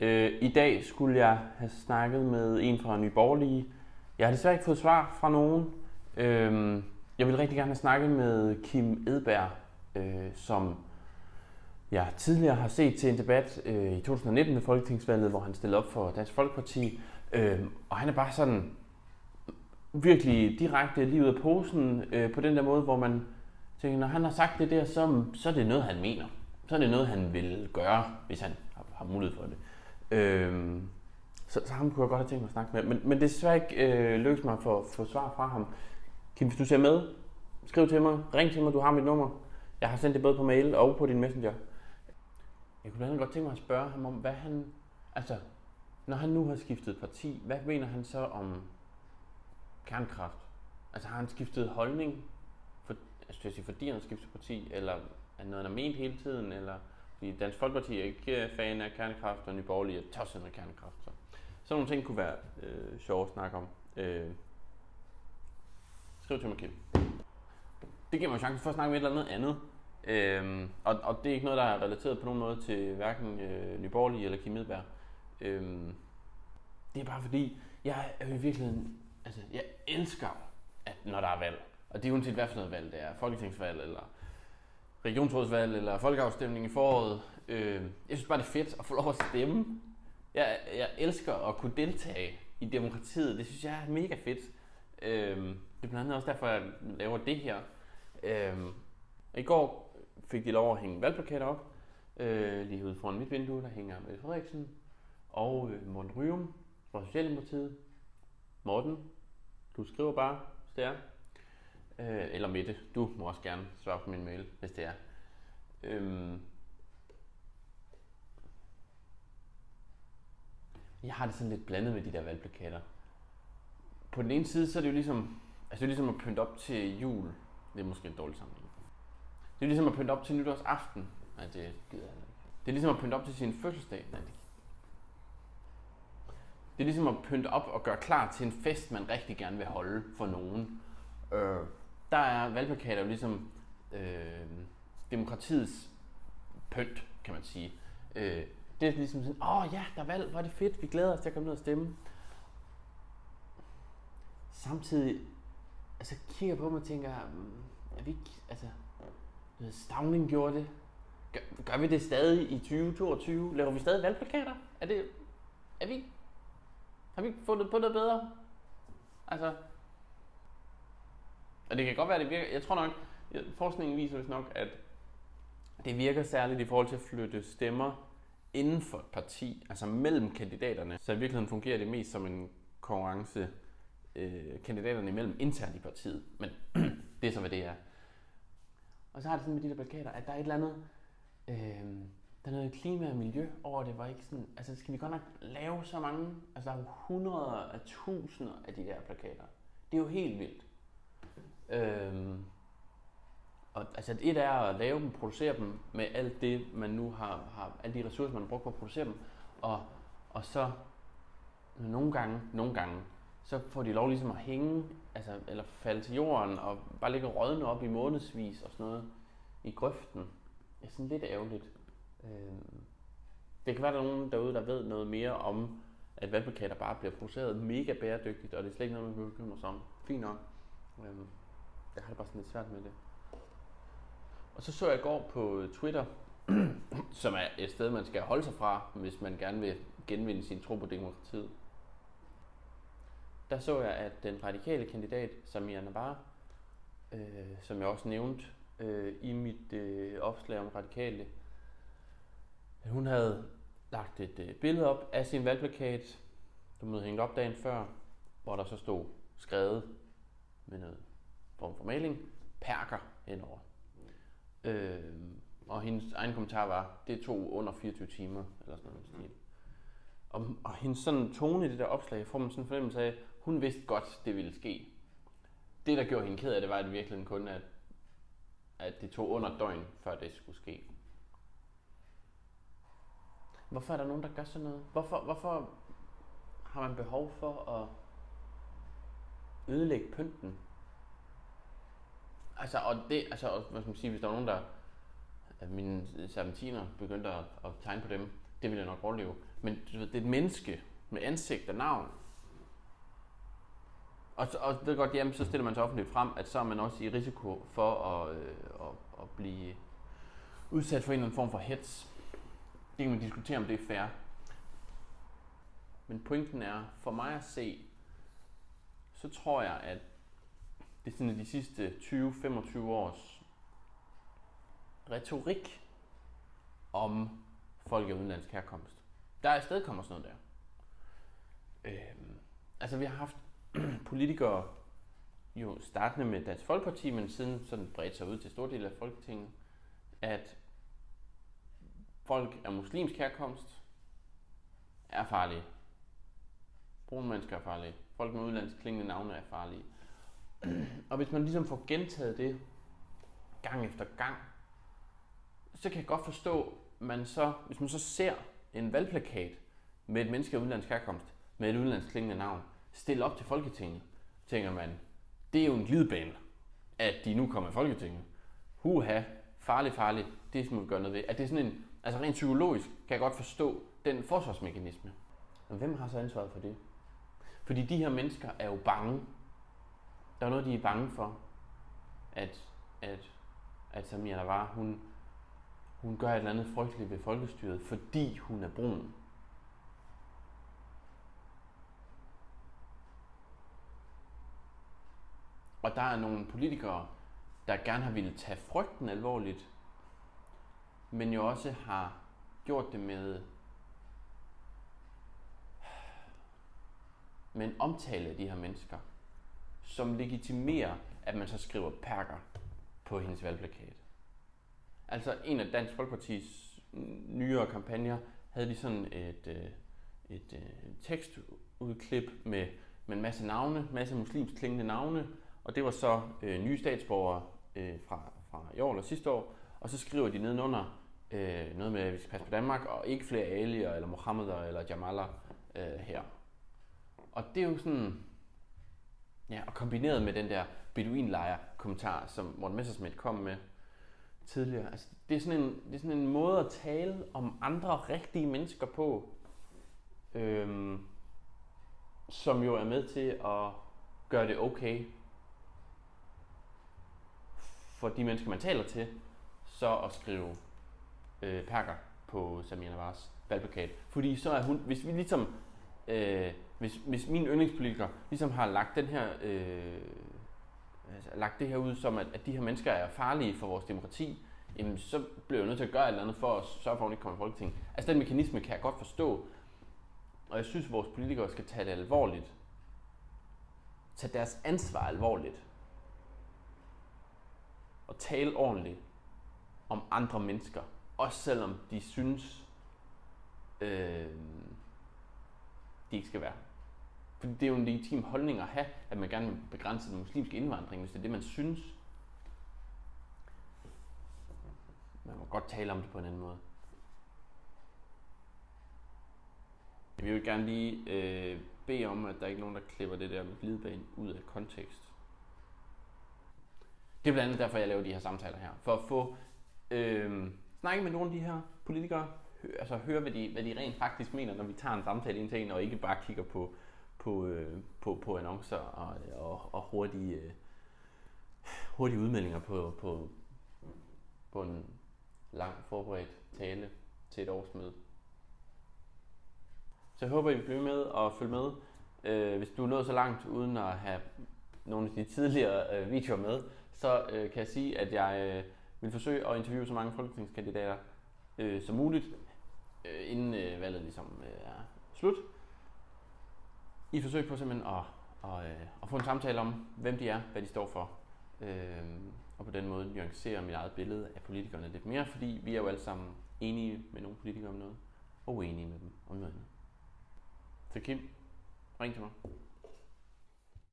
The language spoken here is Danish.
Øh, I dag skulle jeg have snakket med en fra Nye Borgerlige. Jeg har desværre ikke fået svar fra nogen. Øh, jeg vil rigtig gerne have snakket med Kim Edberg, øh, som jeg tidligere har set til en debat øh, i 2019 ved Folketingsvalget, hvor han stillede op for Dansk Folkeparti. Øh, og han er bare sådan virkelig direkte lige ud af posen øh, på den der måde, hvor man tænker, når han har sagt det der, så, så er det noget, han mener. Så er det noget, han vil gøre, hvis han har, har mulighed for det. Øh, så, så ham kunne jeg godt have tænkt mig at snakke med. Men, men det er desværre ikke øh, lykkedes mig at få, få svar fra ham. Kim, hvis du ser med, skriv til mig, ring til mig, du har mit nummer. Jeg har sendt det både på mail og på din messenger. Jeg kunne blandt godt tænke mig at spørge ham om, hvad han... Altså, når han nu har skiftet parti, hvad mener han så om kernekraft? Altså har han skiftet holdning, for, altså, sige, fordi han har skiftet parti, eller er noget, han har ment hele tiden, eller fordi Dansk Folkeparti er ikke øh, fan af kernekraft, og Nye Borgerlige er tosset med kernekraft. Så. Sådan nogle ting kunne være øh, sjove at snakke om. Øh, skriv til mig, Kim. Det giver mig chancen for at snakke med et eller andet andet. Øhm, og, og det er ikke noget, der er relateret på nogen måde til hverken øh, Nye Borgerlige eller Kim Edberg. Øhm, det er bare fordi, jeg er i virkeligheden, altså jeg elsker, at når der er valg, og det er uanset hvad for noget valg det er, folketingsvalg eller regionsrådsvalg eller folkeafstemning i foråret. Øh, jeg synes bare, det er fedt at få lov at stemme. Jeg, jeg elsker at kunne deltage i demokratiet. Det synes jeg er mega fedt. Øh, det er blandt andet også derfor, jeg laver det her. Øh, I går fik de lov at hænge valgplakater op. Øh, lige ude foran mit vindue, der hænger Mette Frederiksen og øh, Morten Ryum fra Socialdemokratiet. Morten, du skriver bare, hvis det er. Øh, eller Mette, du må også gerne svare på min mail, hvis det er. Øhm, jeg har det sådan lidt blandet med de der valgplakater. På den ene side, så er det jo ligesom, altså det er ligesom at pynte op til jul. Det er måske en dårlig sammenligning. Det er ligesom at pynte op til nytårsaften. Nej, det gider jeg ikke. Det er ligesom at pynte op til sin fødselsdag. Nej, det det er ligesom at pynte op og gøre klar til en fest, man rigtig gerne vil holde for nogen. Øh, der er valgplakater jo ligesom øh, demokratiets pynt, kan man sige. Øh, det er ligesom sådan, åh oh, ja, der er valg, hvor er det fedt, vi glæder os til at komme ned og stemme. Samtidig, altså kigger jeg på mig og tænker, mm, er vi ikke, altså, Stavning gjorde det. Gør, gør vi det stadig i 2022? Laver vi stadig valgplakater? Er det, er vi, har vi fundet på noget bedre? Altså, og det kan godt være, at det virker, jeg tror nok, forskningen viser vist nok, at det virker særligt i forhold til at flytte stemmer inden for et parti, altså mellem kandidaterne. Så i virkeligheden fungerer det mest som en konkurrence øh, kandidaterne imellem internt i partiet. Men det er så, hvad det er. Og så har det sådan med de der plakater, at der er et eller andet, øh, der er noget klima og miljø over det, var ikke sådan, altså skal vi godt nok lave så mange, altså der er jo hundreder af tusinder af de der plakater. Det er jo helt vildt. Øhm, og altså et er at lave dem, producere dem med alt det, man nu har, har alle de ressourcer, man har brugt på at producere dem, og, og så nogle gange, nogle gange, så får de lov ligesom at hænge, altså, eller falde til jorden, og bare ligge rådne op i månedsvis og sådan noget i grøften. Det er sådan lidt ærgerligt. Øhm, det kan være, der er nogen derude, der ved noget mere om, at valgplakater bare bliver produceret mega bæredygtigt, og det er slet ikke noget, man kan bekymre sig om. Fint nok. Øhm, jeg har det bare sådan lidt svært med det. Og så så jeg i går på Twitter, som er et sted, man skal holde sig fra, hvis man gerne vil genvinde sin tro på demokratiet. Der så jeg, at den radikale kandidat, Samir Nabar, øh, som jeg også nævnte øh, i mit øh, opslag om radikale, at hun havde lagt et øh, billede op af sin valgplakat, der havde hængt op dagen før, hvor der så stod skrevet med noget form for maling, perker henover. Øh, og hendes egen kommentar var, det tog under 24 timer, eller sådan noget stil. Og, og hendes sådan tone i det der opslag, får man sådan en fornemmelse af, hun vidste godt, det ville ske. Det, der gjorde hende ked af det, var at virkelig kun, at, at det tog under døgn, før det skulle ske. Hvorfor er der nogen, der gør sådan noget? Hvorfor, hvorfor har man behov for at ødelægge pynten? Altså, og det, altså, hvad skal man sige, hvis der var nogen, der, at mine serpentiner begyndte at, at tegne på dem, det ville jeg nok overleve. Men du ved, det er et menneske med ansigt og navn. Og, og ved godt, jamen, så stiller man sig offentligt frem, at så er man også i risiko for at, øh, at, at blive udsat for en eller anden form for hets. Det kan man diskutere, om det er fair. Men pointen er, for mig at se, så tror jeg, at det er sådan de sidste 20-25 års retorik om folk af udenlandsk herkomst. Der er stadig kommer sådan noget der. Øhm, altså vi har haft politikere, jo startende med Dansk Folkeparti, men siden sådan bredt sig ud til stor del af Folketinget, at folk af muslimsk herkomst er farlige. Brune mennesker er farlige. Folk med udlandsk klingende navne er farlige. Og hvis man ligesom får gentaget det gang efter gang, så kan jeg godt forstå, man så, hvis man så ser en valgplakat med et menneske af udlandsk herkomst, med et udlandsk klingende navn, stille op til Folketinget, tænker man, det er jo en glidebane, at de nu kommer i Folketinget. Huha, farlig, farlig, det skal vi gøre noget ved. At det er sådan en, altså rent psykologisk kan jeg godt forstå den forsvarsmekanisme. Men hvem har så ansvaret for det? Fordi de her mennesker er jo bange. Der er noget, de er bange for, at, at, at Samia var, hun, hun gør et eller andet frygteligt ved folkestyret, fordi hun er brun. Og der er nogle politikere, der gerne har ville tage frygten alvorligt, men jo også har gjort det med, med en omtale af de her mennesker, som legitimerer, at man så skriver perker på hendes valgplakat. Altså en af Dansk Folkepartis nyere kampagner havde de sådan et, øh, et, et tekstudklip med, med en masse navne, masse muslimsk klingende navne, og det var så øh, nye statsborgere øh, fra, fra i år eller sidste år, og så skriver de nedenunder øh, noget med, at vi skal passe på Danmark, og ikke flere alier, eller Mohammeder, eller Jamaler øh, her. Og det er jo sådan, ja, og kombineret med den der Beduinlejr-kommentar, som Morten Messerschmidt kom med tidligere. Altså, det, er sådan en, det er sådan en måde at tale om andre rigtige mennesker på, øhm, som jo er med til at gøre det okay for de mennesker, man taler til, så at skrive øh, perker på Samir Nawaz valgplakat. Fordi så er hun, hvis vi ligesom, øh, hvis, hvis min yndlingspolitiker ligesom har lagt den her, øh, altså, lagt det her ud som, at, at de her mennesker er farlige for vores demokrati, jamen, så bliver jeg nødt til at gøre et eller andet for at sørge for, at hun ikke kommer i Folketinget. Altså den mekanisme kan jeg godt forstå, og jeg synes, at vores politikere skal tage det alvorligt. Tage deres ansvar alvorligt og tale ordentligt om andre mennesker. Også selvom de synes, øh, de ikke skal være. Fordi det er jo en legitim holdning at have, at man gerne vil begrænse den muslimske indvandring, hvis det er det, man synes. Man må godt tale om det på en anden måde. Vi vil gerne lige øh, bede om, at der ikke er nogen, der klipper det der med glidebane ud af kontekst. Det er blandt andet derfor, jeg laver de her samtaler her. For at få øh, snakket med nogle af de her politikere, hø, altså høre, hvad de, hvad de rent faktisk mener, når vi tager en samtale ind til en, og ikke bare kigger på, på, øh, på, på annoncer og, og, og hurtige, øh, hurtige udmeldinger på, på, på en lang forberedt tale til et årsmøde. Så jeg håber, I bliver med og følge med. Øh, hvis du er nået så langt uden at have nogle af de tidligere øh, videoer med, så øh, kan jeg sige, at jeg øh, vil forsøge at interviewe så mange folketingskandidater øh, som muligt, øh, inden øh, valget ligesom øh, er slut. I forsøg på simpelthen at, at, øh, at få en samtale om, hvem de er, hvad de står for, øh, og på den måde nuancere mit eget billede af politikerne lidt mere, fordi vi er jo alle sammen enige med nogle politikere om noget, og uenige med dem om noget andet. Så Kim, ring til mig.